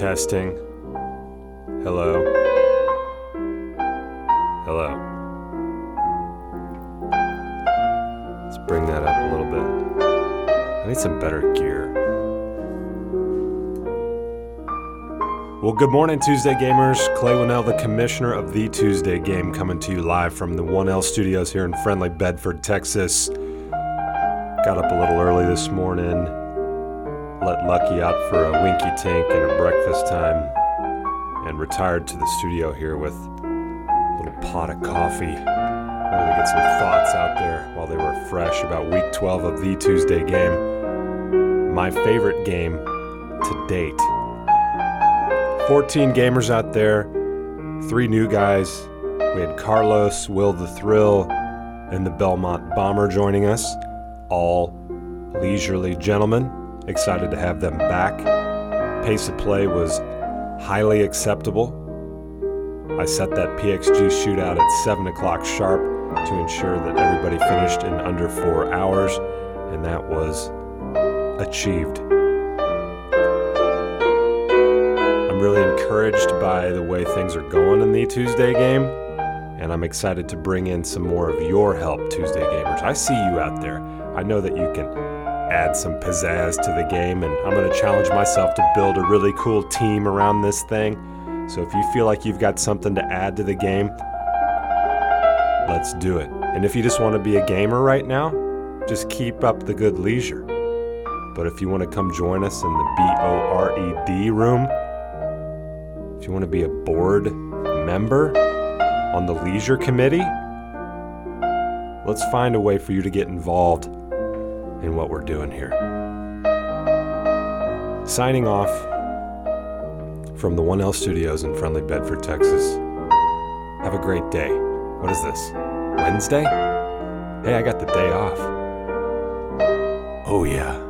Testing. Hello. Hello. Let's bring that up a little bit. I need some better gear. Well, good morning, Tuesday gamers. Clay Winnell, the commissioner of the Tuesday game, coming to you live from the 1L studios here in friendly Bedford, Texas. Got up a little early this morning, let Lucky out for a winky tank and a breakfast time, and retired to the studio here with a little pot of coffee. Wanted to get some thoughts out there while they were fresh about week 12 of the Tuesday game. My favorite game to date. 14 gamers out there, three new guys. We had Carlos, Will the Thrill, and the Belmont Bomber joining us. All leisurely gentlemen. Excited to have them back. Pace of play was highly acceptable. I set that PXG shootout at 7 o'clock sharp to ensure that everybody finished in under four hours, and that was achieved. I'm really encouraged by the way things are going in the Tuesday game, and I'm excited to bring in some more of your help, Tuesday gamers. I see you out there. I know that you can add some pizzazz to the game, and I'm going to challenge myself to build a really cool team around this thing. So if you feel like you've got something to add to the game, let's do it. And if you just want to be a gamer right now, just keep up the good leisure. But if you want to come join us in the B O R E D room, if you want to be a board member on the leisure committee, let's find a way for you to get involved in what we're doing here. Signing off from the 1L studios in friendly Bedford, Texas. Have a great day. What is this? Wednesday? Hey, I got the day off. Oh, yeah.